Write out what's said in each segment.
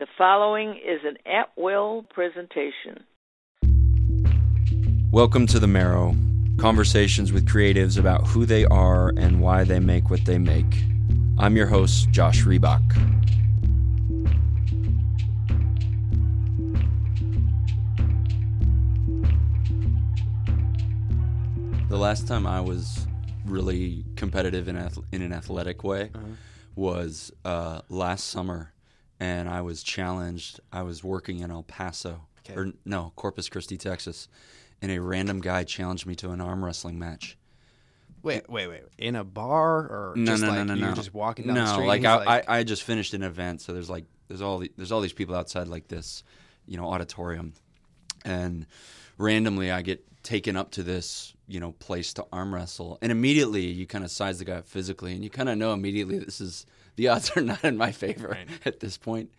The following is an at will presentation. Welcome to The Marrow conversations with creatives about who they are and why they make what they make. I'm your host, Josh Riebock. The last time I was really competitive in, ath- in an athletic way was uh, last summer, and I was challenged. I was working in El Paso, Okay. or no, Corpus Christi, Texas, and a random guy challenged me to an arm wrestling match. Wait, wait, wait. In a bar or No, just no, like no, no, you're no. just walking down no, the street? like, I, like, I, I just finished an event, so there's like there's all the, there's all these people outside like this, you know, auditorium, and randomly I get taken up to this you know place to arm wrestle, and immediately you kind of size the guy up physically, and you kind of know immediately this is the odds are not in my favor Right. at this point.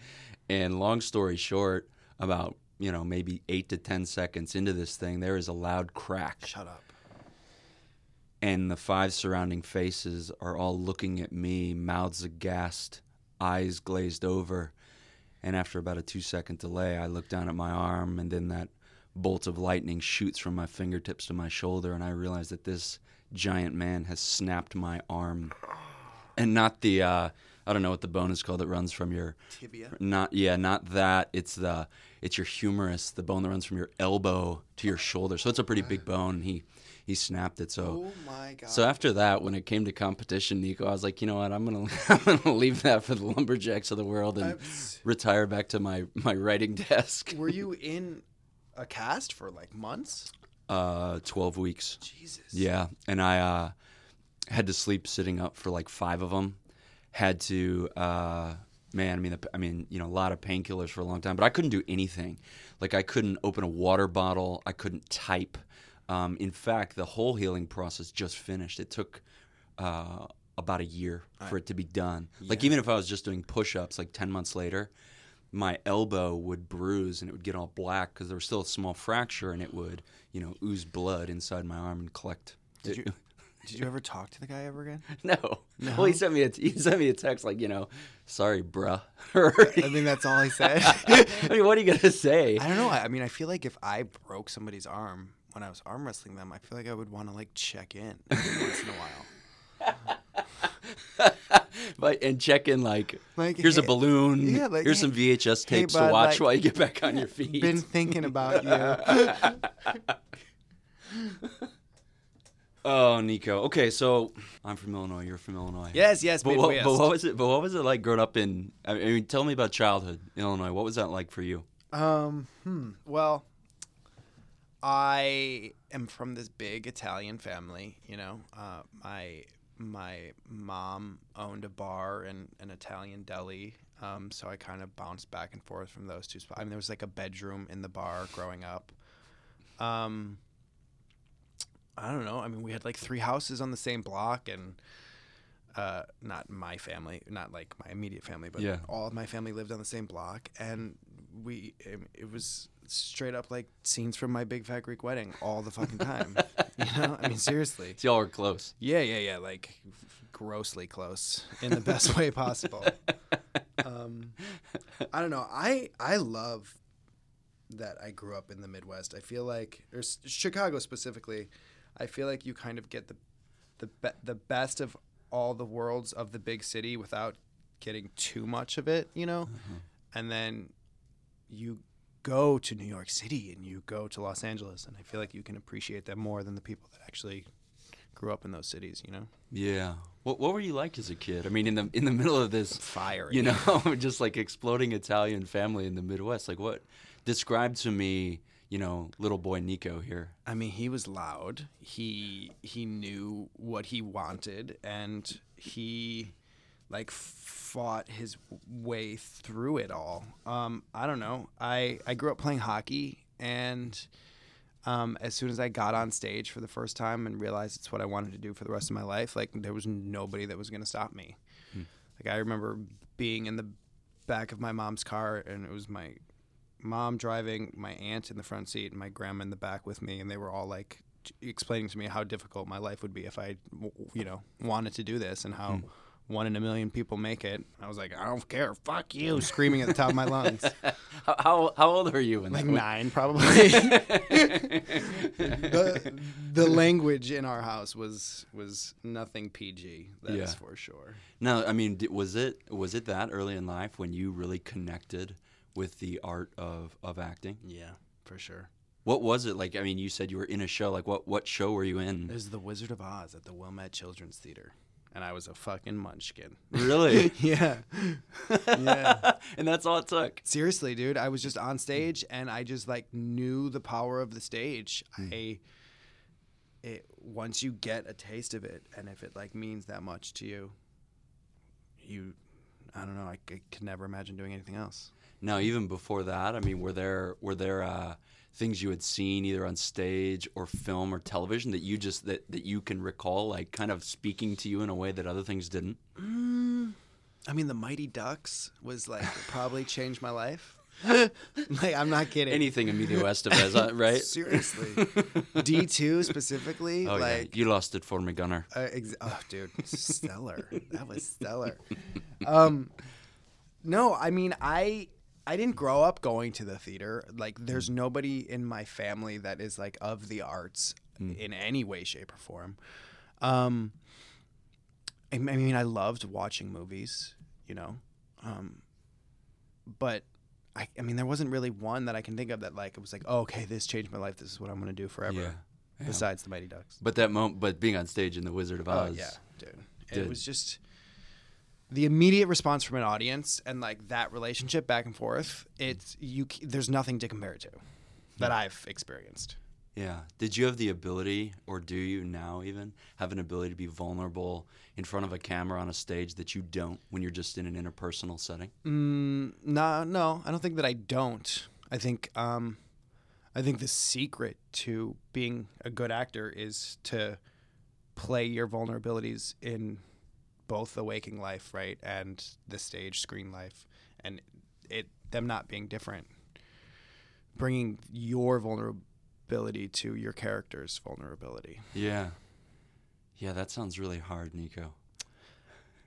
And long story short, about you know maybe eight to ten seconds into this thing, there is a loud crack Shut up. and the five surrounding faces are all looking at me, mouths aghast, eyes glazed over. And after about a two second delay, I look down at my arm, and then that bolt of lightning shoots from my fingertips to my shoulder, and I realize that this giant man has snapped my arm. And not the, uh, I don't know what the bone is called that runs from your Tibia. not yeah, not that. It's the it's your humerus, the bone that runs from your elbow to your shoulder. So it's a pretty big bone. He he snapped it. So Oh my god. so after that, when it came to competition, Nico, I was like, you know what, I'm gonna I'm gonna leave that for the lumberjacks of the world and I'm retire back to my my writing desk. Were you in a cast for like months? Uh, twelve weeks. Jesus. Yeah, and I uh, had to sleep sitting up for like five of them. Had to, uh, man. I mean, the, I mean, you know, a lot of painkillers for a long time, but I couldn't do anything. Like I couldn't open a water bottle. I couldn't type. Um, in fact, the whole healing process just finished. It took uh, about a year for it to be done. Like even if I was just doing push-ups, like ten months later, my elbow would bruise and it would get all black because there was still a small fracture and it would, you know, ooze blood inside my arm and collect. Did you Did you ever talk to the guy ever again? no. Well, he sent me a he sent me a text like, you know, sorry, bruh. I mean, that's all he said. I mean, what are you gonna say? I don't know. I I mean, I feel like if I broke somebody's arm when I was arm wrestling them, I feel like I would want to like check in every once in a while. but and check in like, Like, here's a balloon. yeah, like, here's hey- some VHS hey, tapes bud, to watch like, while you get back on your feet. Been thinking about you. Oh, Nico. Okay, so I'm from Illinois. You're from Illinois. yes, yes, But what, but what was it? But what was it like growing up in? I mean, tell me about childhood in Illinois. What was that like for you? Um, hmm. Well, I am from this big Italian family. You know, uh, my my mom owned a bar and an Italian deli. Um, so I kind of bounced back and forth from those two spots. I mean, there was like a bedroom in the bar growing up. Um, I don't know. I mean, we had like three houses on the same block, and uh, not my family, not like my immediate family, but Yeah. all of my family lived on the same block, and we it, it was straight up like scenes from my big fat Greek wedding all the fucking time. you know, I mean, seriously. So y'all were close. Yeah, yeah, yeah. Like grossly close in the best way possible. Um, I don't know. I I love that I grew up in the Midwest. I feel like, or s- Chicago specifically, I feel like you kind of get the the be- the best of all the worlds of the big city without getting too much of it. You know, and then you go to New York City and you go to Los Angeles, and I feel like you can appreciate that more than the people that actually grew up in those cities. You know. Yeah. What What were you like as a kid? I mean, in the in the middle of this, fire, you know, just like exploding Italian family in the Midwest. Like, what? Describe to me, you know, little boy Nico here. I mean, he was loud. He he knew what he wanted, and he like fought his way through it all. Um, I don't know. I I grew up playing hockey, and um, as soon as I got on stage for the first time and realized it's what I wanted to do for the rest of my life, like there was nobody that was going to stop me. Like I remember being in the back of my mom's car, and it was my mom driving, my aunt in the front seat, and my grandma in the back with me, and they were all like explaining to me how difficult my life would be if I, you know, wanted to do this, and how one in a million people make it. I was like, I don't care. Fuck you, screaming at the top of my lungs. How, how, how old are you? When Like nine, probably. the, the language in our house was was nothing PG. That's Yeah. for sure. No, I mean, was it was it that early in life when you really connected with the art of of acting? Yeah, for sure. What was it like? I mean, you said you were in a show. Like, what what show were you in? It in? was The Wizard of Oz at the Wilmette Children's Theater, and I was a fucking munchkin. Really? yeah, yeah. and that's all it took. Seriously, dude, I was just on stage and I just like knew the power of the stage. Hmm. I it once you get a taste of it and if it like means that much to you, you I don't know, I could never imagine doing anything else. Now, even before that, I mean, were there were there uh, things you had seen either on stage or film or television that you just that that you can recall, like kind of speaking to you in a way that other things didn't? I mean, the Mighty Ducks was like probably changed my life. like I'm not kidding. Anything Emilio Estevez, uh, right? Seriously. D2 specifically Oh like yeah, you lost it for me, Gunner. Uh, ex- oh, dude, stellar. that was stellar. Um, no, I mean, I I didn't grow up going to the theater. Like, there's nobody in my family that is like of the arts in any way, shape, or form. Um, I, I mean, I loved watching movies, you know, um, but. I, I mean, there wasn't really one that I can think of that like it was like, oh, okay, this changed my life. This is what I'm gonna do forever. Yeah. Besides the Mighty Ducks. But that moment, but being on stage in the Wizard of Oh Oz, yeah, dude. did. It was just the immediate response from an audience and like that relationship back and forth. It's you. There's nothing to compare it to that I've experienced. Yeah. Did you have the ability, or do you now even have an ability to be vulnerable in front of a camera on a stage that you don't when you're just in an interpersonal setting? Mm, no, no, I don't think that I don't. I think, um, I think the secret to being a good actor is to play your vulnerabilities in both the waking life, right, and the stage screen life, and it them not being different. Bringing your vulnerability to your character's vulnerability. Yeah. Yeah, that sounds really hard, Nico.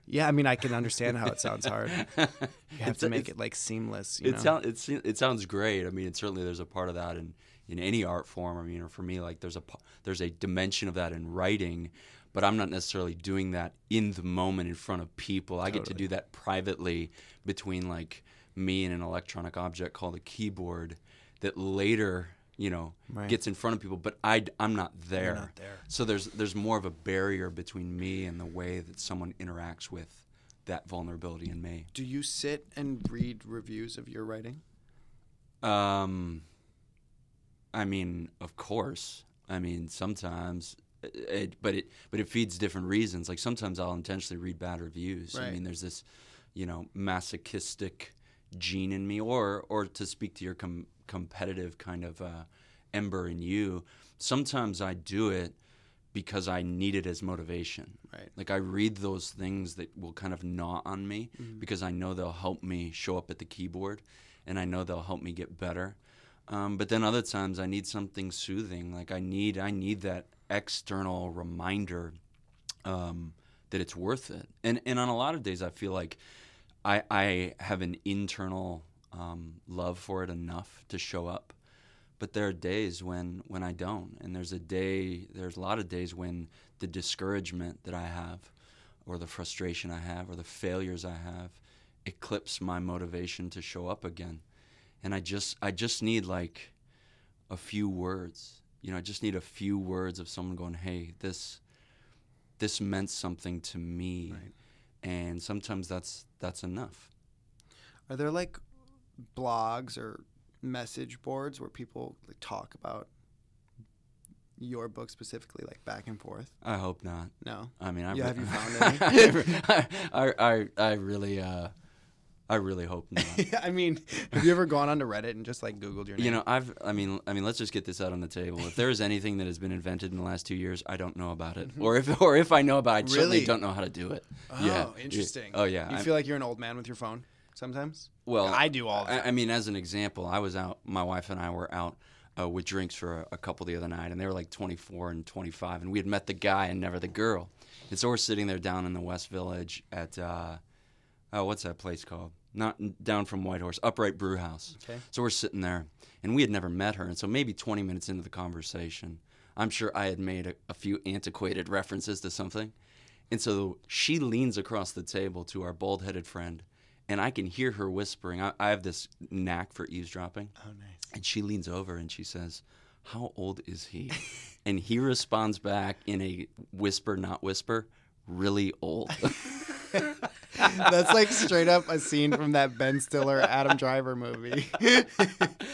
Yeah, I mean, I can understand how it sounds hard. You have to make it like seamless. You it sounds it, it sounds great. I mean, it, certainly there's a part of that in in any art form. I mean, or for me, like there's a there's a dimension of that in writing, but I'm not necessarily doing that in the moment in front of people. I get to do that privately between like me and an electronic object called a keyboard that later you know Right. gets in front of people but I, am not there. not there. so there's there's more of a barrier between me and the way that someone interacts with that vulnerability in me Do you sit and read reviews of your writing? Um, I mean, of course. I mean, sometimes, it, but it but it feeds different reasons. Like sometimes I'll intentionally read bad reviews. I mean, there's this, you know, masochistic gene in me, or or to speak to your com- competitive kind of uh, ember in you. Sometimes I do it because I need it as motivation. Right. Like I read those things that will kind of gnaw on me because I know they'll help me show up at the keyboard, and I know they'll help me get better. Um, but then other times I need something soothing. Like I need I need that external reminder um, that it's worth it. And and on a lot of days I feel like I I have an internal um, love for it enough to show up. But there are days when when I don't, and there's a day there's a lot of days when the discouragement that I have, or the frustration I have, or the failures I have, eclipse my motivation to show up again. And I just I just need like a few words. You know, I just need a few words of someone going, "Hey, this this meant something to me." Right. And sometimes that's that's enough. Are there like blogs or message boards where people like, talk about your book specifically, like back and forth? I hope not. No. I mean, I Yeah, re- have you found I, I, I, I really, uh, I really hope not. I mean, have you ever gone onto Reddit and just like Googled your name? You know, I've, I mean, I mean, let's just get this out on the table. If there is anything that has been invented in the last two years, I don't know about it, or if, or if I know about it, I certainly don't know how to do it. oh, yeah. interesting. Oh yeah. You I- feel like you're an old man with your phone sometimes? well, I do all I. I mean, as an example, I was out. My wife and I were out uh, with drinks for a, a couple the other night, and they were like 24 and 25, and we had met the guy and never the girl. And so we're sitting there down in the West Village at, uh, oh, what's that place called? Not down from Whitehorse, Upright Brew House. Okay. So we're sitting there, and we had never met her, and so maybe 20 minutes into the conversation, I'm sure I had made a, a few antiquated references to something. And so she leans across the table to our bald headed friend, and I can hear her whispering. I, I have this knack for eavesdropping. Oh, nice. And she leans over and she says, How old is he? and he responds back in a whisper, not whisper, really old. That's like straight up a scene from that Ben Stiller Adam Driver movie.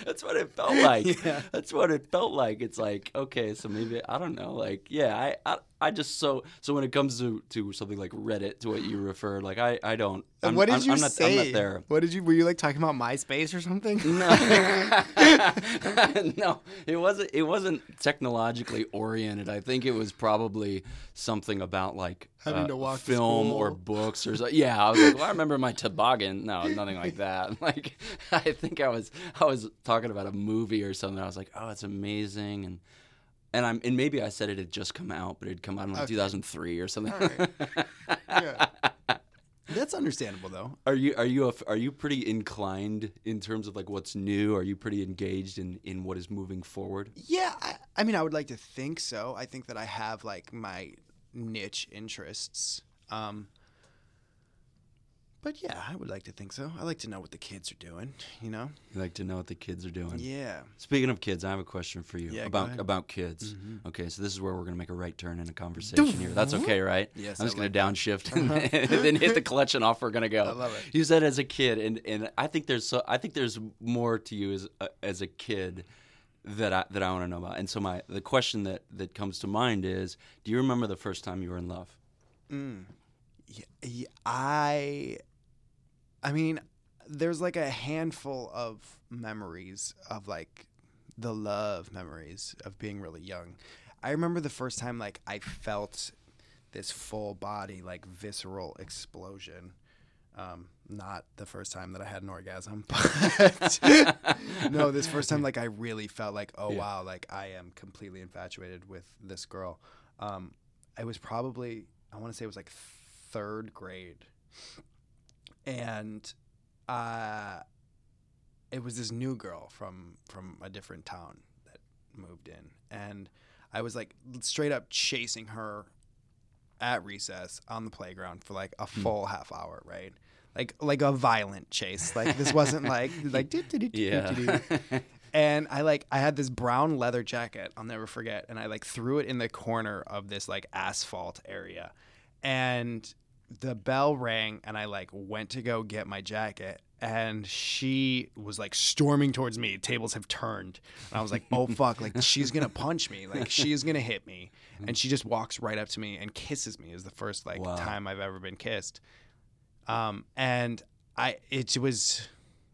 That's what it felt like. Yeah. That's what it felt like. It's like, okay, so maybe I don't know. Like, yeah, I, I, I just so so when it comes to to something like Reddit, to what you refer, like I, I don't. I'm, what did I'm, you I'm not, say? I'm not there. What did you? Were you like talking about MySpace or something? No, no, it wasn't. It wasn't technologically oriented. I think it was probably something about like Having uh, to walk to film or books or so. Yeah, I was like, well, I remember my toboggan. No, nothing like that. Like, I think I was I was talking about a movie or something. I was like, oh, it's amazing, and and I'm and maybe I said it had just come out, but it had come out in like Okay. 2003 or something. All right. Yeah. That's understandable though. Are you are you a, are you pretty inclined in terms of like what's new? Are you pretty engaged in in what is moving forward? Yeah, I, I mean, I would like to think so. I think that I have like my niche interests. Um, but yeah, I would like to think so. I like to know what the kids are doing. You know? You like to know what the kids are doing. Yeah. Speaking of kids, I have a question for you Yeah, about about kids. Mhm. Okay, so this is where we're gonna make a right turn in a conversation here. That's okay, right? Yes, I'm just gonna like downshift and then hit the clutch and off we're gonna go. I love it. You said as a kid, and and I think there's so I think there's more to you as a, as a kid that I that I want to know about. And so my the question that that comes to mind is, do you remember the first time you were in love? Mm. Yeah, I, I mean, there's like a handful of memories of like the love memories of being really young. I remember the first time like I felt this full body like visceral explosion. Um, not the first time that I had an orgasm, but no, this first time like I really felt like oh Yeah. wow, like I am completely infatuated with this girl. Um, I was probably I want to say it was like third grade, and uh, it was this new girl from from a different town that moved in, and I was like straight up chasing her at recess on the playground for like a full half hour, right? Like like a violent chase. Like this wasn't like like and I like I had this brown leather jacket I'll never forget and I like threw it in the corner of this like asphalt area. And the bell rang and I like went to go get my jacket and she was like storming towards me tables have turned and I was like oh fuck like she's gonna punch me like she's gonna hit me and she just walks right up to me and kisses me is the first like Wow. time I've ever been kissed um and I it was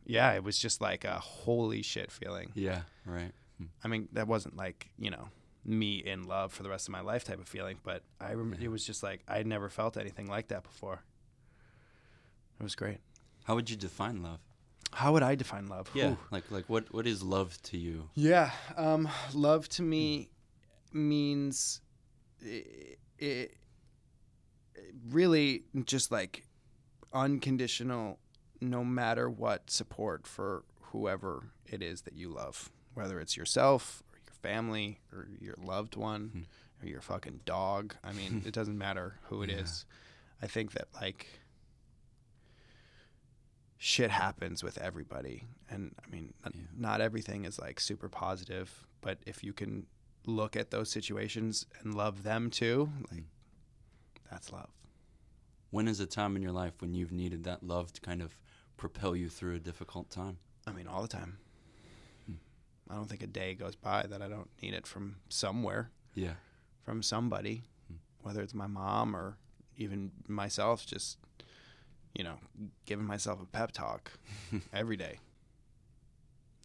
yeah, it was just like a holy shit feeling. yeah, right. I mean, that wasn't like, you know, me in love for the rest of my life type of feeling, but I remember it was just like I'd never felt anything like that before. It was great. How would you define love? How would I define love? Yeah, Ooh. like like what what is love to you? Yeah. Um, love to me means it, it really just like unconditional, no matter what support for whoever it is that you love, whether it's yourself family or your loved one hmm. or your fucking dog. I mean, it doesn't matter who it is. Yeah. I think that like shit happens with everybody and i mean Yeah. not everything is like super positive but if you can look at those situations and love them too like hmm. that's love When is a time in your life when you've needed that love to kind of propel you through a difficult time? i mean all the time i don't think a day goes by that i don't need it from somewhere Yeah. from somebody whether it's my mom or even myself just you know giving myself a pep talk every day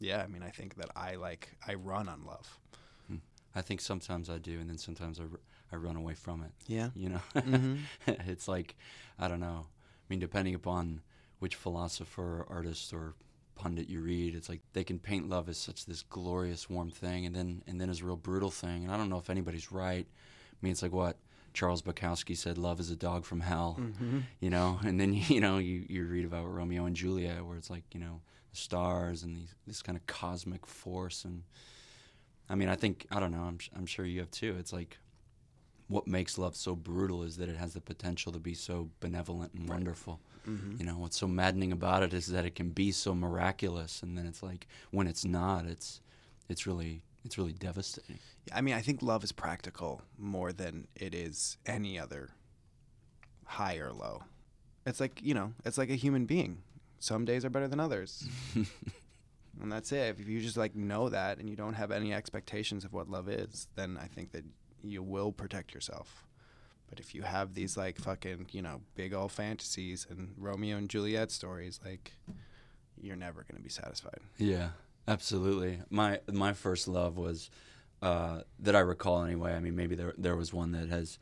yeah i mean i think that i like i run on love I think sometimes I do, and then sometimes I, r- I run away from it. yeah You know, Mhm. it's like I don't know. I mean, depending upon which philosopher, or artist, or pundit you read, it's like they can paint love as such this glorious, warm thing, and then and then as a real brutal thing. And I don't know if anybody's right. I mean, it's like what Charles Bukowski said: "Love is a dog from hell," Mm-hmm. you know. And then you know you you read about Romeo and Juliet, where it's like you know the stars and these this kind of cosmic force. And I mean, I think I don't know. I'm I'm sure you have too. It's like what makes love so brutal is that it has the potential to be so benevolent and wonderful. Mm-hmm. You know, what's so maddening about it is that it can be so miraculous, and then it's like when it's not, it's it's really it's really devastating. I mean, I think love is practical more than it is any other high or low. It's like, you know, it's like a human being. Some days are better than others. and that's it. If you just like know that and you don't have any expectations of what love is, then I think that you will protect yourself. But if you have these like fucking, you know, big old fantasies and Romeo and Juliet stories, like you're never going to be satisfied. Yeah, absolutely. My my first love was uh, that I recall anyway. I mean, maybe there there was one that has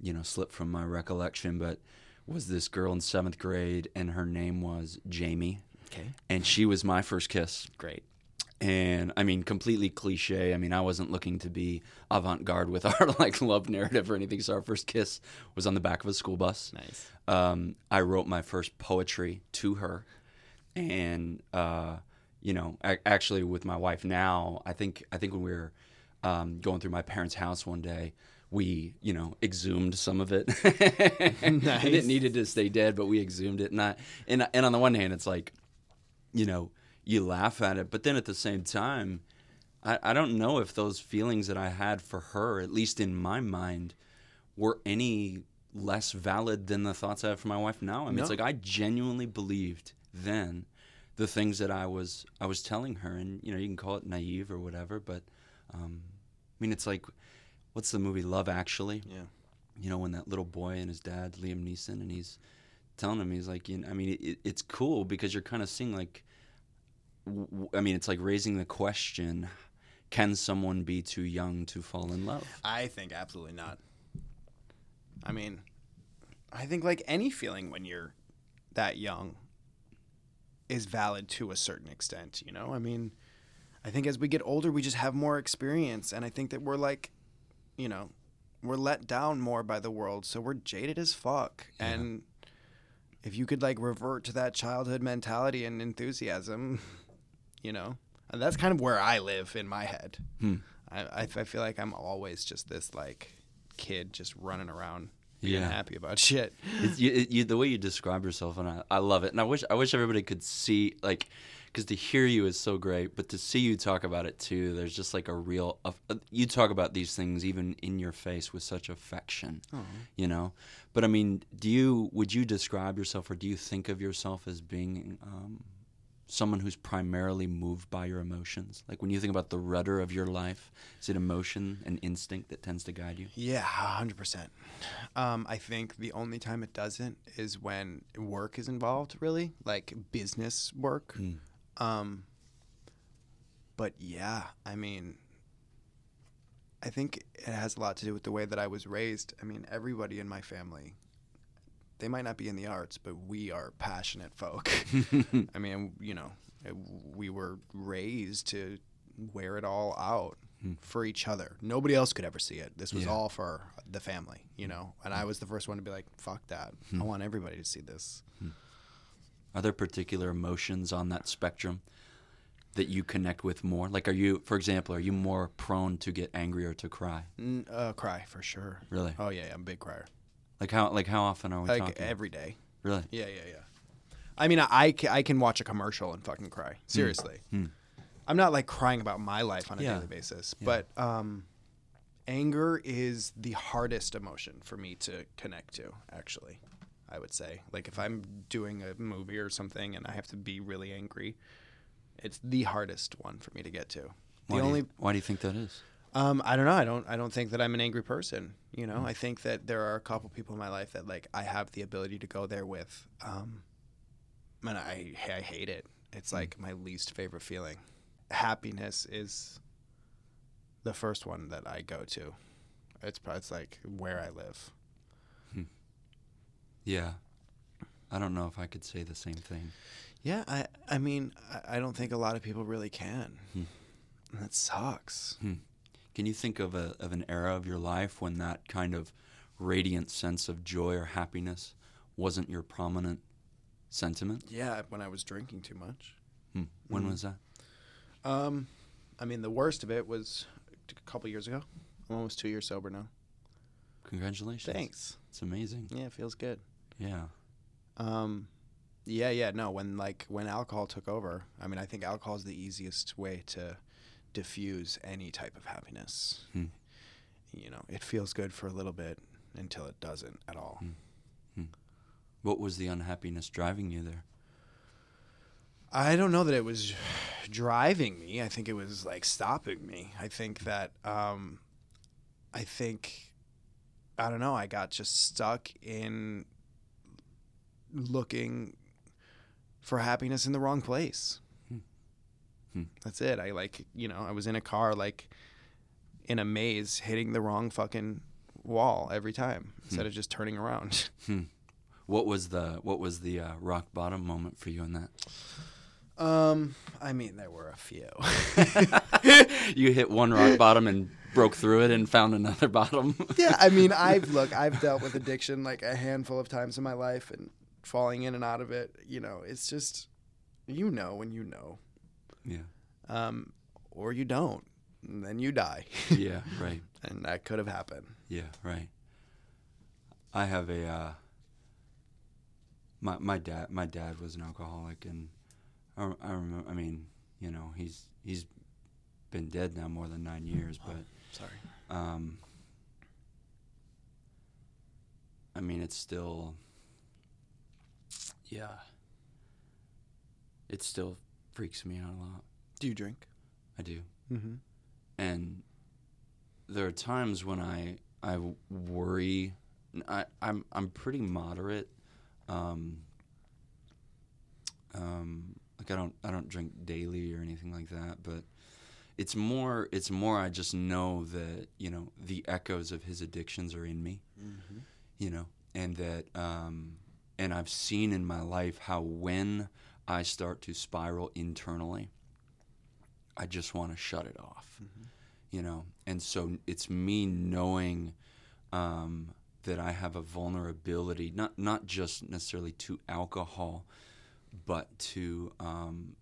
you know slipped from my recollection, but was this girl in seventh grade, and her name was Jamie, Okay. and she was my first kiss. Great. And I mean, completely cliche. I mean, I wasn't looking to be avant garde with our like love narrative or anything. So our first kiss was on the back of a school bus. Nice. Um, I wrote my first poetry to her, and uh, you know, a- actually with my wife now, I think I think when we were um, going through my parents' house one day, we you know exhumed some of it. and Nice. it needed to stay dead, but we exhumed it. And I, and and on the one hand, it's like, you know, you laugh at it, but then at the same time, I, I don't know if those feelings that I had for her, at least in my mind, were any less valid than the thoughts I have for my wife now. I mean, it's like I genuinely believed then the things that I was I was telling her, and you know, you can call it naive or whatever, but um, I mean, it's like, what's the movie Love Actually? Yeah. you know, when that little boy and his dad, Liam Neeson, and he's telling him, he's like, you know, I mean, it, it's cool because you're kind of seeing like, I mean, it's like raising the question, can someone be too young to fall in love? I think absolutely not. I mean, I think like any feeling when you're that young is valid to a certain extent, you know? I mean, I think as we get older, we just have more experience. And I think that we're like, you know, we're let down more by the world. So we're jaded as fuck. Yeah. And if you could like revert to that childhood mentality and enthusiasm, you know, and that's kind of where I live in my head. Hmm. I, I, feel like I'm always just this like kid just running around being Yeah. happy about shit. It's, you, it- you, the way you describe yourself, and I, I love it. And I wish I wish everybody could see like, because to hear you is so great, but to see you talk about it too, there's just like a real. Uh, you talk about these things even in your face with such affection, you know. But I mean, do you would you describe yourself, or do you think of yourself as being um, someone who's primarily moved by your emotions? Like when you think about the rudder of your life, is it emotion and instinct that tends to guide you? Yeah, hundred percent. Um, I think the only time it doesn't is when work is involved, really, like business work. Mm. Um, but yeah, I mean, I think it has a lot to do with the way that I was raised. I mean, everybody in my family, they might not be in the arts, but we are passionate folk. I mean, you know, we were raised to wear it all out hmm. for each other. Nobody else could ever see it. This was Yeah. all for the family, you know. And I hmm. was the first one to be like, "Fuck that! I hmm. want everybody to see this." Are there particular emotions on that spectrum that you connect with more? Like, are you, for example, are you more prone to get angry or to cry? N- uh, cry for sure. Really? Oh yeah, yeah, I'm a big crier. Like how, like how often are we Like talking? every day. really? Yeah, yeah, yeah. I mean, I, ca- I can watch a commercial and fucking cry. Seriously. Hmm. I'm not like crying about my life on a Yeah. daily basis, Yeah. but um, anger is the hardest emotion for me to connect to, actually. I would say. Like if I'm doing a movie or something and I have to be really angry, it's the hardest one for me to get to. The Why, only you, why do you think that is? Um, I don't know. I don't. I don't think that I'm an angry person. You know, I think that there are a couple people in my life that like I have the ability to go there with. Um, and I I hate it. It's like my least favorite feeling. Happiness is the first one that I go to. It's it's like where I live. Yeah. I don't know if I could say the same thing. Yeah, I I mean, I, I don't think a lot of people really can. Hmm. That sucks. Can you think of a of an era of your life when that kind of radiant sense of joy or happiness wasn't your prominent sentiment? Yeah, when I was drinking too much. Hmm. When Mhm. was that? Um, I mean, the worst of it was a couple years ago. I'm almost two years sober now. Congratulations. Thanks. It's amazing. Yeah, it feels good. Yeah. Um, yeah, yeah, no. When like when alcohol took over, I mean, I think alcohol is the easiest way to diffuse any type of happiness. Hmm. You know, it feels good for a little bit until it doesn't at all. Hmm. What was the unhappiness driving you there? I don't know that it was driving me. I think it was like stopping me. I think that um, I think I don't know. I got just stuck in looking for happiness in the wrong place. Hmm. Hmm. That's it. I like you know I was in a car like in a maze hitting the wrong fucking wall every time instead of just turning around. What was the what was the uh, rock bottom moment for you in that? Um, I mean there were a few. you hit one rock bottom and broke through it and found another bottom. yeah, I mean, I've look, I've dealt with addiction like a handful of times in my life, and falling in and out of it. You know, it's just you know when you know, yeah. um, or you don't, and then you die, Yeah. Right. and that could have happened. Yeah, right. I have a uh, my my dad my dad was an alcoholic and I, I remember I mean you know he's he's been dead now more than nine years but Sorry. um, I mean it's still yeah it's still freaks me out a lot Do you drink? I do Mm-hmm. and there are times when I I worry. I I'm I'm pretty moderate. Um, um, like I don't I don't drink daily or anything like that, but it's more it's more I just know that you know the echoes of his addictions are in me, Mm-hmm. you know, and that um, and I've seen in my life how when I start to spiral internally, I just want to shut it off you know? And so it's me knowing um, that i have a vulnerability not not just necessarily to alcohol but to um,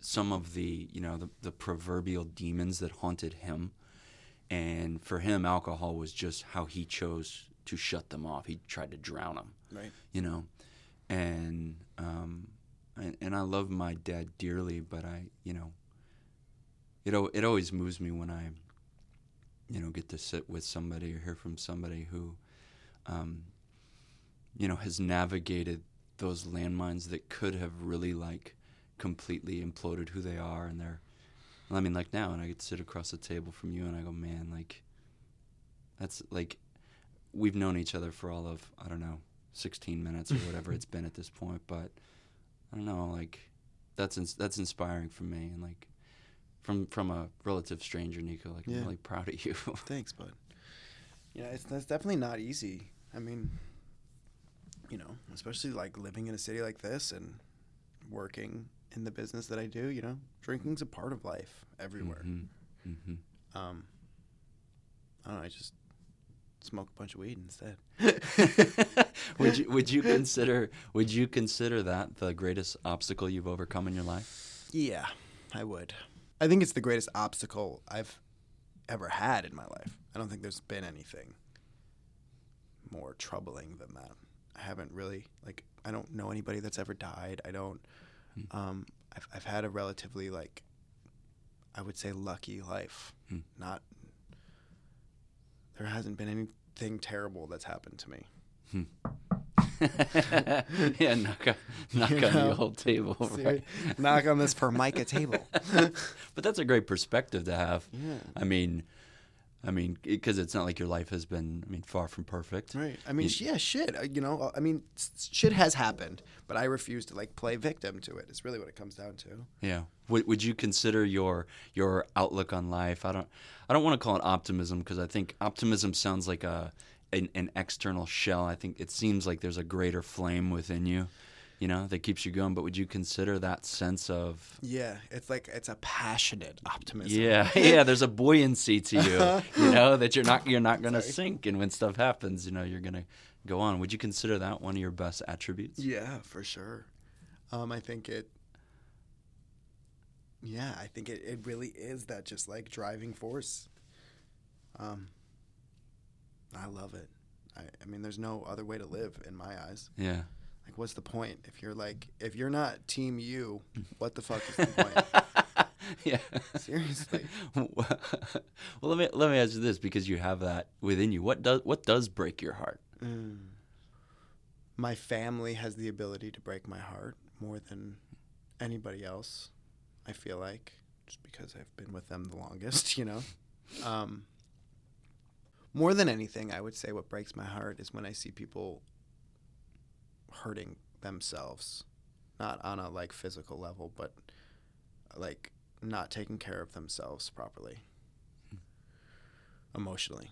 some of the you know the, the proverbial demons that haunted him. And for him alcohol was just how he chose to shut them off. He tried to drown them Right. you know? And um and, and I love my dad dearly but I you know it it always moves me when I you know get to sit with somebody or hear from somebody who um you know has navigated those landmines that could have really like completely imploded who they are and they're I mean like now and I get to sit across the table from you and I go man like that's like we've known each other for all of I don't know 16 minutes or whatever it's been at this point but I don't know like that's ins- that's inspiring for me and like from from a relative stranger Nico like Yeah. I'm really proud of you Thanks, bud. Yeah, it's that's definitely not easy. I mean, you know, especially like living in a city like this and working in the business that I do. You know, drinking's a part of life everywhere. Mhm. Mhm. Um, I don't know. I just smoke a bunch of weed instead. would you would you consider would you consider that the greatest obstacle you've overcome in your life? Yeah, I would. I think it's the greatest obstacle I've ever had in my life. I don't think there's been anything more troubling than that. I haven't really like I don't know anybody that's ever died. I don't Hmm. um I've I've had a relatively like I would say lucky life. Hmm. Not there hasn't been anything terrible that's happened to me. Hmm. yeah, knock on, knock You on know? the old table. Right? Knock on this formica table. but that's a great perspective to have. yeah. I mean, I mean, because it's not like your life has been, I mean, far from perfect. Right. I mean, You- yeah, shit. uh, You know, I mean, shit has happened, but I refuse to like play victim to it. It's really what it comes down to. Yeah. Would, would you consider your your outlook on life? I don't I don't want to call it optimism because I think optimism sounds like a an, an external shell. I think it seems like there's a greater flame within you, you know, that keeps you going. But would you consider that sense of Yeah, it's like it's a passionate optimism. yeah, yeah. There's a buoyancy to you, you know, that you're not you're not gonna sink, and when stuff happens, you know, you're gonna go on. Would you consider that one of your best attributes? Yeah, for sure. Um, I think it. Yeah, I think it, it really is that just like driving force. Um, I love it. I, I mean, there's no other way to live in my eyes. Yeah. Like, what's the point if you're like if you're not team you? What the fuck is the point? yeah. Seriously. well, let me let me ask you this because you have that within you. What does what does break your heart? Mm. My family has the ability to break my heart more than anybody else. I feel like just because I've been with them the longest, you know. Um, more than anything, I would say what breaks my heart is when I see people hurting themselves, not on a like physical level, but like not taking care of themselves properly, emotionally.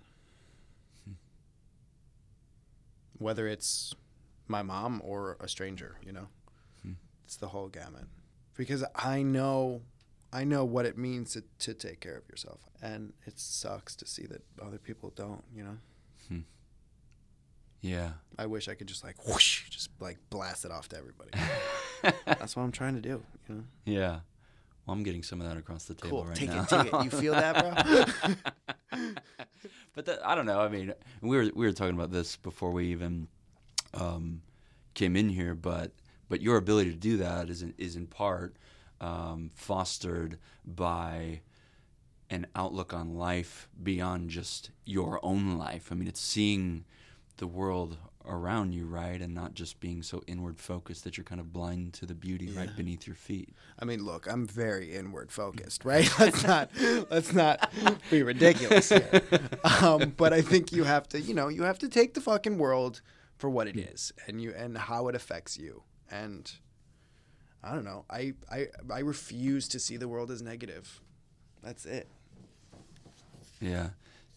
Whether it's my mom or a stranger, you know, it's the whole gamut. Because I know, I know what it means to, to take care of yourself, and it sucks to see that other people don't. You know. Yeah. I wish I could just like whoosh, just like blast it off to everybody. That's what I'm trying to do. You know. Yeah. Well, I'm getting some of that across the table Cool. right take now. it, take it. You feel that, bro? but that, I don't know. I mean, we were we were talking about this before we even um, came in here, but but your ability to do that is in, is in part um, fostered by an outlook on life beyond just your own life. I mean, it's seeing the world around you, right, and not just being so inward focused that you're kind of blind to the beauty right beneath your feet. I mean, look, I'm very inward focused, right? Let's not let's not be ridiculous here. Um, but I think you have to, you know, you have to take the fucking world for what it is, and you and how it affects you. And I don't know. I I I refuse to see the world as negative. That's it. Yeah.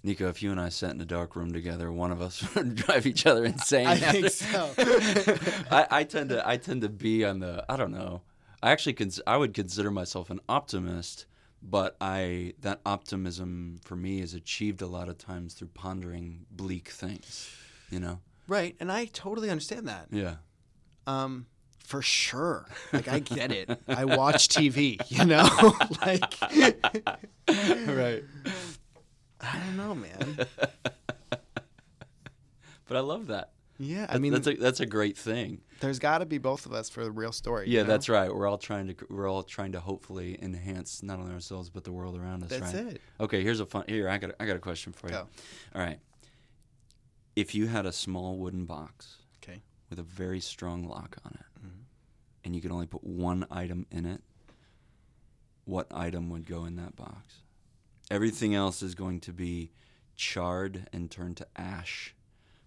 Nico, if you and I sat in a dark room together, one of us would drive each other insane. I think so. I, I tend to I tend to be on the I don't know. I actually cons- I would consider myself an optimist, but I that optimism for me is achieved a lot of times through pondering bleak things. You know? Right, and I totally understand that. Yeah. Um, for sure. Like I get it. I watch TV, you know? like right. I don't know, man. But I love that. Yeah, I mean, that's a that's a great thing. there's got to be both of us for the real story. you Yeah, know? that's right. We're all trying to we're all trying to hopefully enhance not only ourselves but the world around us. That's right? it. Okay, here's a fun. Here, I got a, I got a question for you. Go. All right. If you had a small wooden box Okay. with a very strong lock on it, Mhm. and you could only put one item in it, what item would go in that box? Everything else is going to be charred and turned to ash,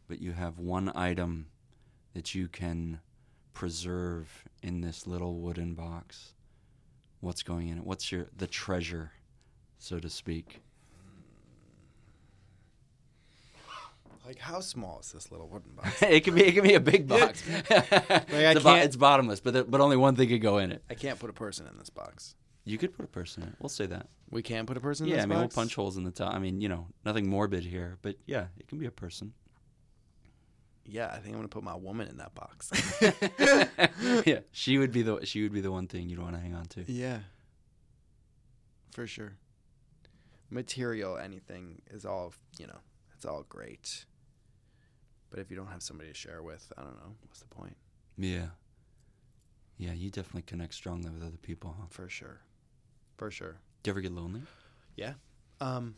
but you have one item that you can preserve in this little wooden box. What's going in it? What's your the treasure, so to speak? Like, how small is this little wooden box? it can be it can be a big box. I it's, bo- it's bottomless, but the, but only one thing could go in it. I can't put a person in this box. You could put a person in it. We'll say that. We can put a person in yeah, this I mean box? we'll punch holes in the top. I mean, you know, nothing morbid here, but yeah, it can be a person. Yeah, I think I'm going to put my woman in that box. yeah, she would be the she would be the one thing you'd want to hang on to. yeah. For sure. Material, anything is all, you know, it's all great. But if you don't have somebody to share with, I don't know. What's the point? Yeah. Yeah, you definitely connect strongly with other people, huh? For sure. For sure. Do you ever get lonely? Yeah. Um,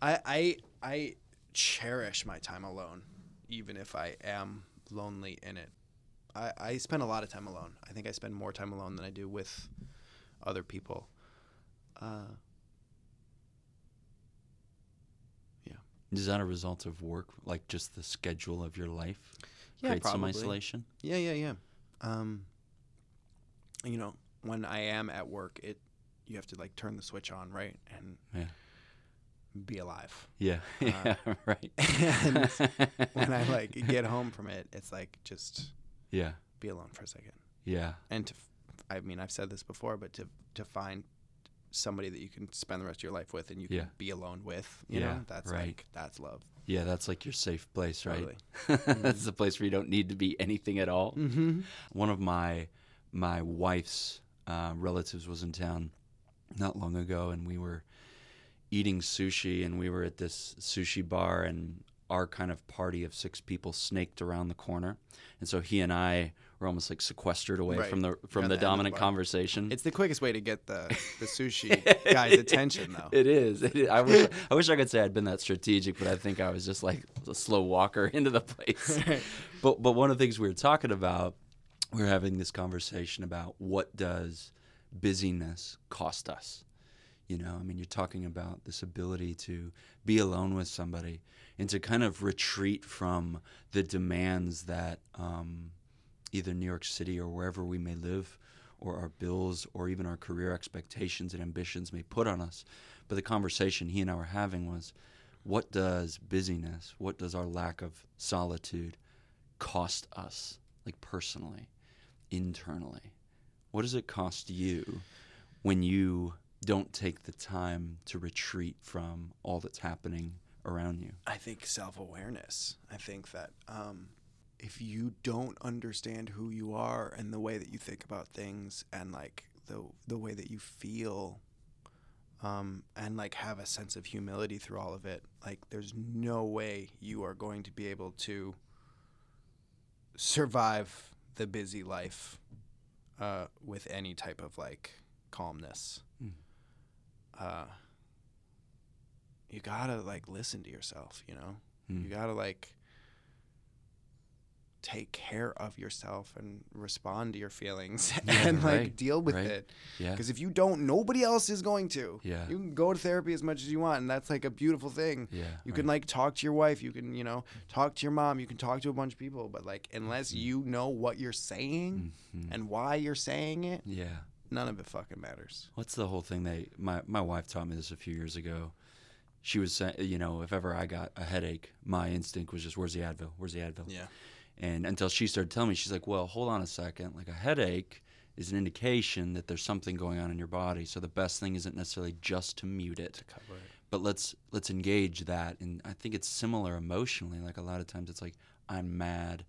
I I I cherish my time alone, even if I am lonely in it. I I spend a lot of time alone. I think I spend more time alone than I do with other people. Uh, Is that a result of work, like just the schedule of your life? yeah, Create some isolation? Yeah, yeah, yeah. Um, you know, when I am at work, it you have to like turn the switch on, right? And Yeah. be alive. Yeah. Yeah. right. and when I like get home from it, it's like just yeah. be alone for a second. Yeah. And to, I mean, I've said this before, but to to find somebody that you can spend the rest of your life with and you can Yeah. be alone with, you Yeah, know, that's right. like that's love. Yeah. That's like your safe place, right? Totally. that's the place where you don't need to be anything at all. Mm-hmm. One of my my wife's uh, relatives was in town not long ago, and we were eating sushi, and we were at this sushi bar, and our kind of party of six people snaked around the corner, and so he and I were almost like sequestered away Right. from the from the the of the dominant conversation. It's the quickest way to get the the sushi guy's attention, though. It is. It is. I wish I wish I could say I'd been that strategic, but I think I was just like a slow walker into the place. but but one of the things we were talking about, we were having this conversation about what does busyness cost us. You know, I mean, you're talking about this ability to be alone with somebody and to kind of retreat from the demands that um, either New York City or wherever we may live, or our bills, or even our career expectations and ambitions may put on us. But the conversation he and I were having was what does busyness, what does our lack of solitude cost us, like personally, internally? What does it cost you when you don't take the time to retreat from all that's happening around you? I think self awareness. I think that um, if you don't understand who you are and the way that you think about things and like the the way that you feel, um, and like have a sense of humility through all of it, like there's no way you are going to be able to survive the busy life uh, with any type of like calmness. Mm. Uh, you gotta like listen to yourself, you know. Mm. You gotta like take care of yourself and respond to your feelings Yeah, and like right, deal with right. it. Yeah. Because if you don't, nobody else is going to. Yeah. You can go to therapy as much as you want, and that's like a beautiful thing. Yeah. You can like talk to your wife, you can, you know, talk to your mom, you can talk to a bunch of people, but like unless Mm-hmm. you know what you're saying Mhm. and why you're saying it, Yeah. none of it fucking matters. What's the whole thing they my my wife taught me this a few years ago. She was saying, you know, if ever I got a headache, my instinct was just, "Where's the Advil? Where's the Advil?" Yeah. And until she started telling me, she's like, "Well, hold on a second. Like a headache is an indication that there's something going on in your body. So the best thing isn't necessarily just to mute it, Cover it. but let's let's engage that. And I think it's similar emotionally. Like a lot of times, it's like I'm mad,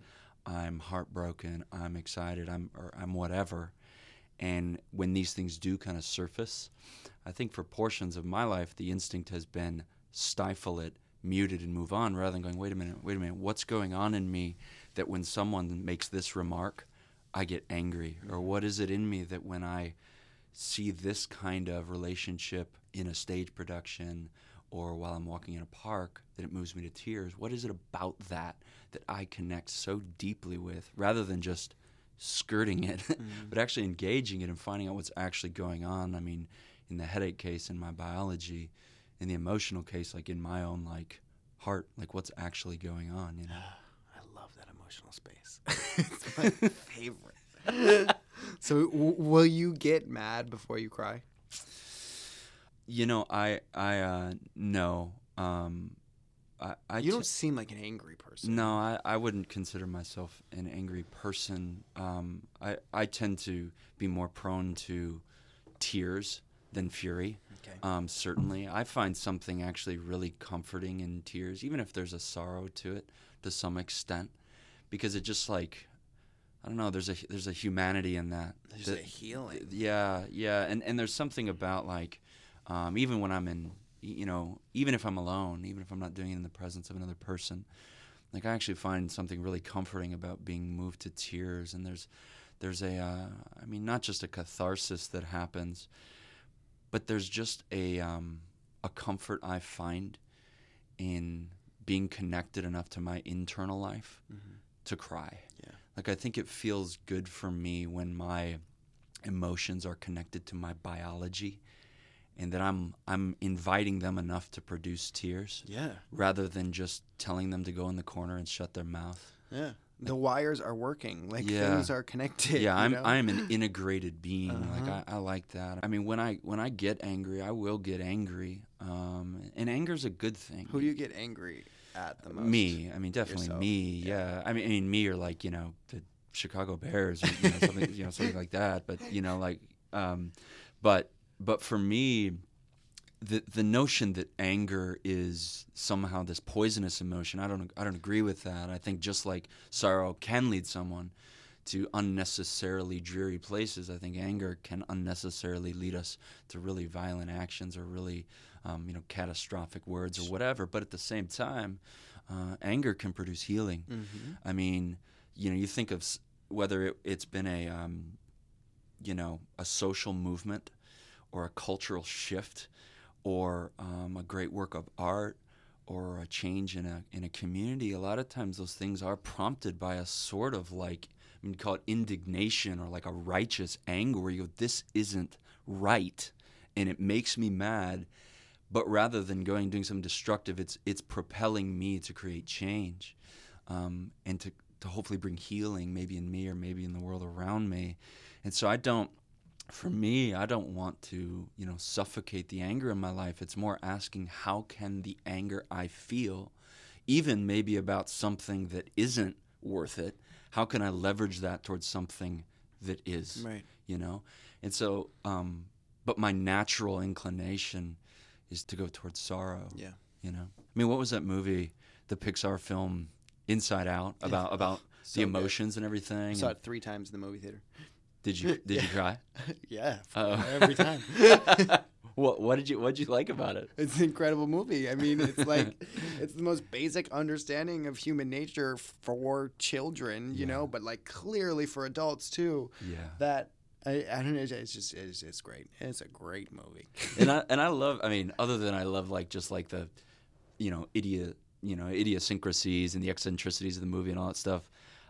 I'm heartbroken, I'm excited, I'm or I'm whatever. And when these things do kind of surface, I think for portions of my life, the instinct has been stifle it, mute it, and move on, rather than going, wait a minute, wait a minute, what's going on in me that when someone makes this remark, I get angry, or what is it in me that when I see this kind of relationship in a stage production or while I'm walking in a park that it moves me to tears. What is it about that that I connect so deeply with rather than just skirting it, mm-hmm. but actually engaging it and finding out what's actually going on? I mean, in the headache case in my biology, in the emotional case, like in my own like heart, like what's actually going on, you know? Space. it's my favorite. so, w- will you get mad before you cry? You know, I I uh no. Um I, I you don't seem like an angry person. No, I, I wouldn't consider myself an angry person. Um, I, I tend to be more prone to tears than fury. Okay. Um, certainly, I find something actually really comforting in tears, even if there's a sorrow to it, to some extent, because it just like, I don't know. There's a there's a humanity in that. There's that- a healing. yeah, yeah, and and there's something about like, um, even when I'm in, you know, even if I'm alone, even if I'm not doing it in the presence of another person, like I actually find something really comforting about being moved to tears. And there's, there's a, uh, I mean, not just a catharsis that happens, but there's just a, um, a comfort I find in being connected enough to my internal life Mhm. To cry. Yeah. Like I think it feels good for me when my emotions are connected to my biology and that I'm I'm inviting them enough to produce tears Yeah. rather than just telling them to go in the corner and shut their mouth. Yeah. The wires are working. Like Yeah. things are connected. yeah, I'm know? I'm an integrated being. Like Uh-huh. I, I like that. I mean, when I when I get angry, I will get angry. Um, and anger's a good thing. Who do you get angry at the most? Me. I mean, definitely Yourself. me. Yeah. I mean, I mean, me or like you know the Chicago Bears, or, you know, something, you know, something like that. But you know, like, um, but but for me, the the notion that anger is somehow this poisonous emotion, I don't I don't agree with that. I think just like sorrow can lead someone to unnecessarily dreary places, I think anger can unnecessarily lead us to really violent actions or really, um, you know, catastrophic words or whatever. But at the same time, uh, anger can produce healing. Mm-hmm. I mean, you know, you think of whether it, it's been a, um, you know, a social movement or a cultural shift or um, a great work of art or a change in a in a community. A lot of times, those things are prompted by a sort of like I mean, call it indignation or like a righteous anger, where you go, "This isn't right," and it makes me mad. But rather than going doing something destructive, it's it's propelling me to create change, um, and to to hopefully bring healing, maybe in me or maybe in the world around me. And so I don't for me, I don't want to, you know, suffocate the anger in my life. It's more asking how can the anger I feel, even maybe about something that isn't worth it, how can I leverage that towards something that is, Right. you know? And so, um, but my natural inclination is to go towards sorrow, Yeah. you know? I mean, what was that movie, the Pixar film Inside Out, about, about so the good. emotions and everything? Saw And it three times in the movie theater. did you, did you cry? yeah, oh. every time. what what did you what did you like about it? It's an incredible movie. I mean, it's like it's the most basic understanding of human nature for children, you Yeah. know, but like clearly for adults too. Yeah. That I, I don't know. It's just it's, it's great. It's a great movie. and I and I love I mean other than I love like just like the you know idiot you know idiosyncrasies and the eccentricities of the movie and all that stuff.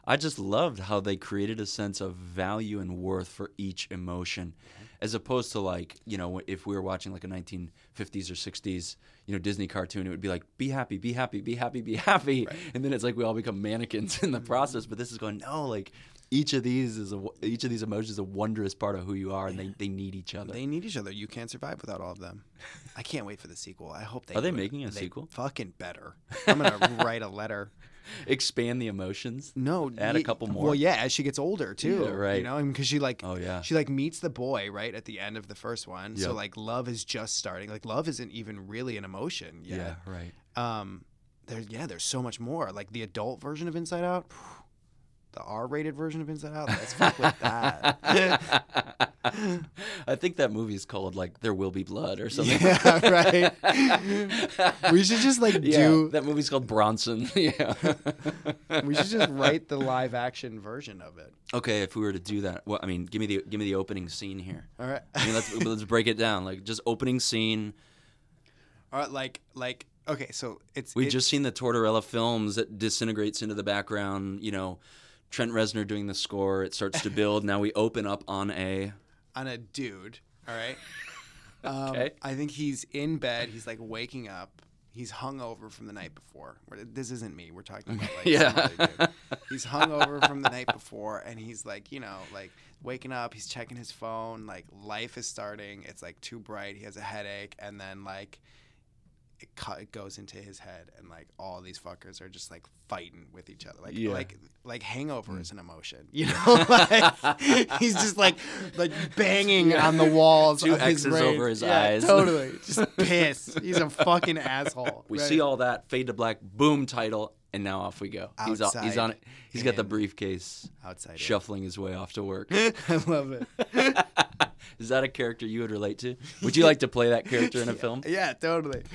I just loved how they created a sense of value and worth for each emotion, mm-hmm. as opposed to like you know if we were watching like a 1950s or 60s you know Disney cartoon, it would be like be happy, be happy, be happy, be happy, Right. and then it's like we all become mannequins in the mm-hmm. process. But this is going no, like each of these is a each of these emotions is a wondrous part of who you are, and they, they need each other. They need each other. You can't survive without all of them. I can't wait for the sequel. I hope they Are they do it. making a They sequel? Fucking better. I'm gonna write a letter. Expand the emotions. No, Add a ye- couple more. Well, yeah, as she gets older too. Yeah, right. You know, because she like, Oh, yeah. she like meets the boy right at the end of the first one. So Yep. like, love is just starting. Like, love isn't even really an emotion yet. Yeah, right. Um, there's yeah, there's so much more. Like the adult version of Inside Out, the R-rated version of Inside Out. Let's fuck with that. I think that movie is called like There Will Be Blood or something. Yeah, right. We should just like Yeah, do. that movie's called Bronson. yeah. We should just write the live action version of it. Okay, if we were to do that, well, I mean, give me the give me the opening scene here. All right. I mean, let's let's break it down. Like just opening scene. All right. Like like okay. So it's We've it- just seen the Tortorella films that disintegrates into the background. You know, Trent Reznor doing the score. It starts to build. now we open up on a. on a dude. All right. Um, Okay. I think he's in bed. He's like waking up. He's hungover from the night before. This isn't me. We're talking about like Yeah. some other dude. He's hungover from the night before, and he's like, you know, like waking up. He's checking his phone. Like life is starting. It's like too bright. He has a headache, and then like it, it goes into his head, and like all these fuckers are just like fighting with each other. Like Yeah. like like hangover mm. is an emotion, you know. like he's just like like banging on the walls. Two of his X's brain. over his Yeah, eyes. Totally, just pissed. He's a fucking asshole. We Right. see all that fade to black. Boom title, and now off we go. He's on, he's on it. He's got the briefcase, outside. shuffling his way off to work. I love it. Is that a character you would relate to? Would you like to play that character in a film? Yeah, totally.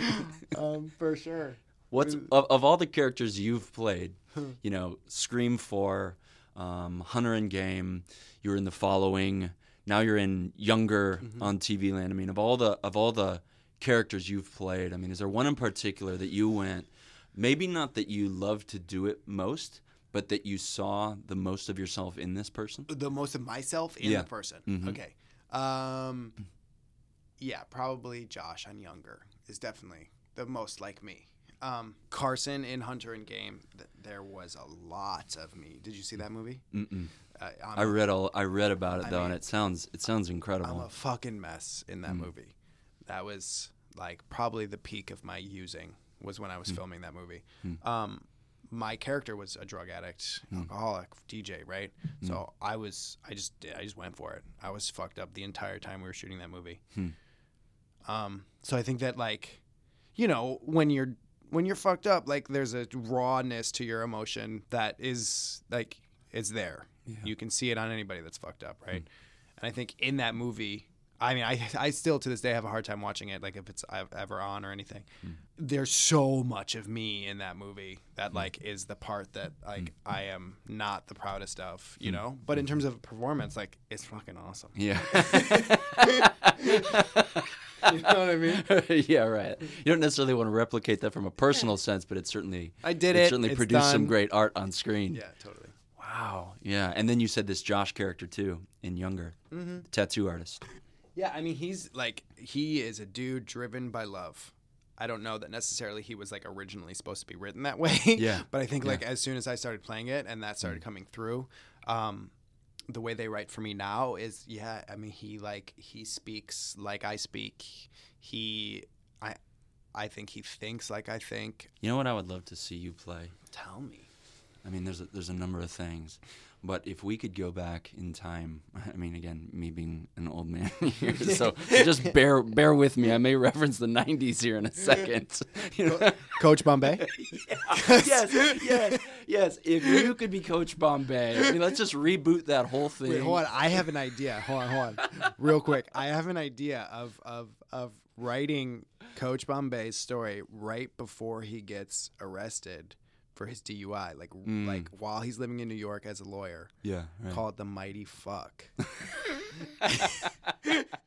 Um, for sure. What's of, of all the characters you've played? You know, Scream Four, um, Hunter and Game. You were in the following. Now you're in Younger on TV Land. I mean, of all the of all the characters you've played, I mean, is there one in particular that you went? Maybe not that you loved to do it most, but that you saw the most of yourself in this person. The most of myself in Yeah. the person. Mhm. Okay. Um, yeah, probably Josh on Younger is definitely the most like me. Um, Carson in Hunter and Game. Th- there was a lot of me. Did you see that movie? Mm-mm. Uh, I'm, read all. I read about it I though, and it sounds it sounds incredible. I'm a fucking mess in that movie. That was like probably the peak of my using was when I was filming that movie. Um, my character was a drug addict, hmm. alcoholic, DJ, right? Hmm. So I was, I just I just went for it. I was fucked up the entire time we were shooting that movie. Hmm. Um, so I think that like, you know, when you're when you're fucked up, like there's a rawness to your emotion that is like it's there. You can see it on anybody that's fucked up, right? And I think in that movie, I mean, I I still to this day have a hard time watching it, like if it's ever on or anything. Hmm. There's so much of me in that movie that hmm. like is the part that hmm. like I am not the proudest of, you know. But in terms of performance, like it's fucking awesome. yeah. You know what I mean? yeah, right. You don't necessarily want to replicate that from a personal sense, but it certainly I did it. it certainly It's produced some great art on screen. Yeah, totally. Wow. Yeah, and then you said this Josh character too in Younger, Mm-hmm. the tattoo artist. Yeah, I mean, he's like he is a dude driven by love. I don't know that necessarily he was like originally supposed to be written that way. Yeah. but I think like as soon as I started playing it and that started coming through, um, the way they write for me now is yeah. I mean, he like he speaks like I speak. He, I, I think he thinks like I think. You know what I would love to see you play? Tell me. I mean, there's a, there's a number of things, but if we could go back in time, I mean, again, me being an old man here, so just bear bear with me. I may reference the '90s here in a second. You know? Coach Bombay. yes, yes, yes. If you could be Coach Bombay, I mean, let's just reboot that whole thing. Wait, hold on. I have an idea. Hold on, hold on. Real quick. I have an idea of of of writing Coach Bombay's story right before he gets arrested for his DUI. Like mm. like while he's living in New York as a lawyer. Yeah, right. Call it the mighty fuck.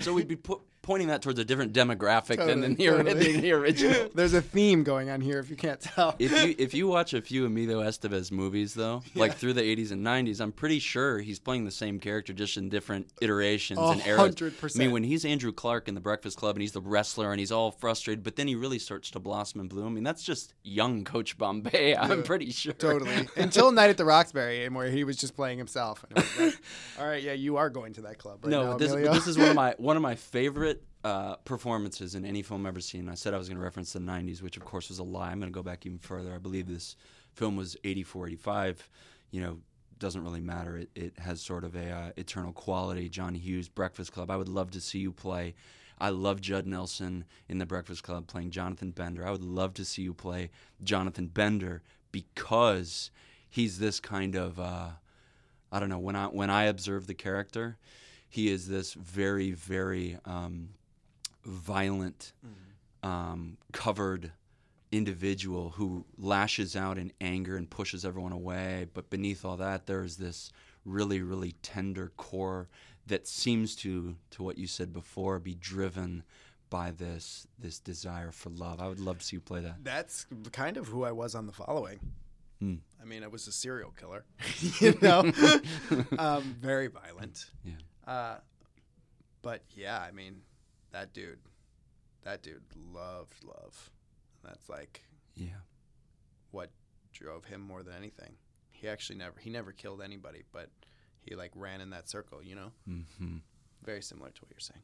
So we'd be po- pointing that towards a different demographic than, than, the, Totally, than the original. There's a theme going on here if you can't tell. if you if you watch a few Emilio Estevez movies though, like through the 80s and 90s, I'm pretty sure he's playing the same character just in different iterations and eras. hundred I mean, when he's Andrew Clark in The Breakfast Club and he's the wrestler and he's all frustrated, but then he really starts to blossom and bloom. I mean, that's just young Coach Bombay. I'm pretty sure. Totally. Until Night at the Roxbury, and where he was just playing himself. And like, All right, yeah, you are going to that club right no, now, this, this is one of my one of my favorite uh, performances in any film I've ever seen. I said I was going to reference the '90s, which of course was a lie. I'm going to go back even further. I believe this film was '84, '85. You know, doesn't really matter. It, it has sort of a uh, eternal quality. John Hughes, Breakfast Club. I would love to see you play. I love Judd Nelson in The Breakfast Club playing Jonathan Bender. I would love to see you play Jonathan Bender because he's this kind of. Uh, I don't know when I when I observe the character, he is this very very um, violent, um, covered individual who lashes out in anger and pushes everyone away. But beneath all that, there is this really really tender core that seems to to what you said before be driven by this this desire for love. I would love to see you play that. That's kind of who I was on the following. Hmm. I mean, I was a serial killer, you know, um, very violent. Yeah. Uh, but yeah, I mean, that dude, that dude loved love. That's like Yeah. what drove him more than anything. He actually never, he never killed anybody, but he like ran in that circle, you know. hmm Very similar to what you're saying.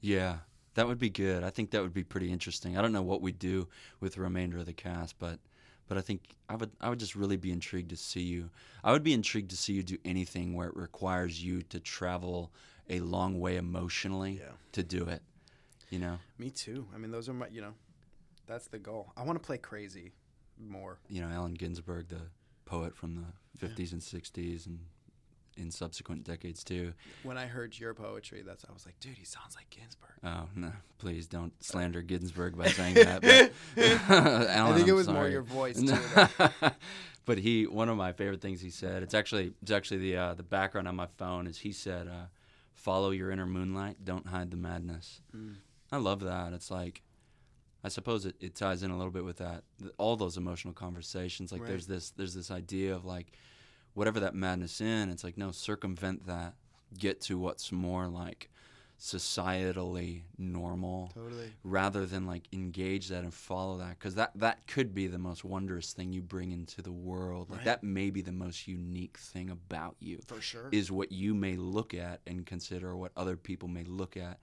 Yeah, that would be good. I think that would be pretty interesting. I don't know what we'd do with the remainder of the cast, but but I think I would I would just really be intrigued to see you. I would be intrigued to see you do anything where it requires you to travel a long way emotionally Yeah. to do it. You know, Me too. I mean, those are my, you know, that's the goal. I want to play crazy more. you know Allen Ginsberg, the poet from the 50s and 60s and in subsequent decades too. When I heard your poetry, that's I was like, dude, he sounds like Ginsberg. Oh no! Please don't slander Ginsberg by saying that. But, I Alan, think it I'm was more your voice too. but he, one of my favorite things he said. It's actually, it's actually the uh, the background on my phone. Is he said, uh, "Follow your inner moonlight. Don't hide the madness." Mm. I love that. It's like, I suppose it, it ties in a little bit with that. All those emotional conversations. Like Right. there's this there's this idea of like, whatever that madness in. It's like no, circumvent that. Get to what's more like societally normal Totally. rather than like engage that and follow that because that that could be the most wondrous thing you bring into the world like Right. that may be the most unique thing about you For sure. is what you may look at and consider what other people may look at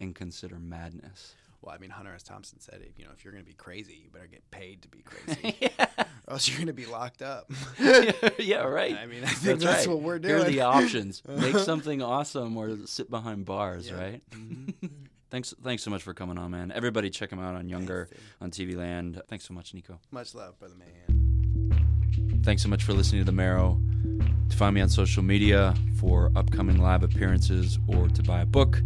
and consider madness Well, I mean, Hunter S. Thompson said, it, you know, if you're going to be crazy, you better get paid to be crazy, yeah. or else you're going to be locked up. yeah right I mean, I think that's, right. what we're doing. Here are the options make something awesome or sit behind bars Yeah. right Mhm. thanks thanks so much for coming on man everybody check him out on younger dude. on tv land thanks so much nico Much love, brother man. Thanks so much for listening to The Marrow. To find me on social media for upcoming live appearances or to buy a book,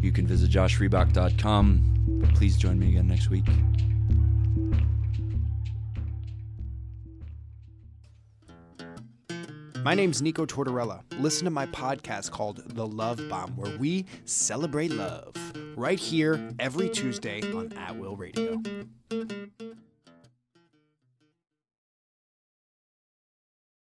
you can visit joshriebock.com. Please join me again next week. My name's Nico Tortorella. Listen to my podcast called The Love Bomb, where we celebrate love. Right here every Tuesday on At Will Radio.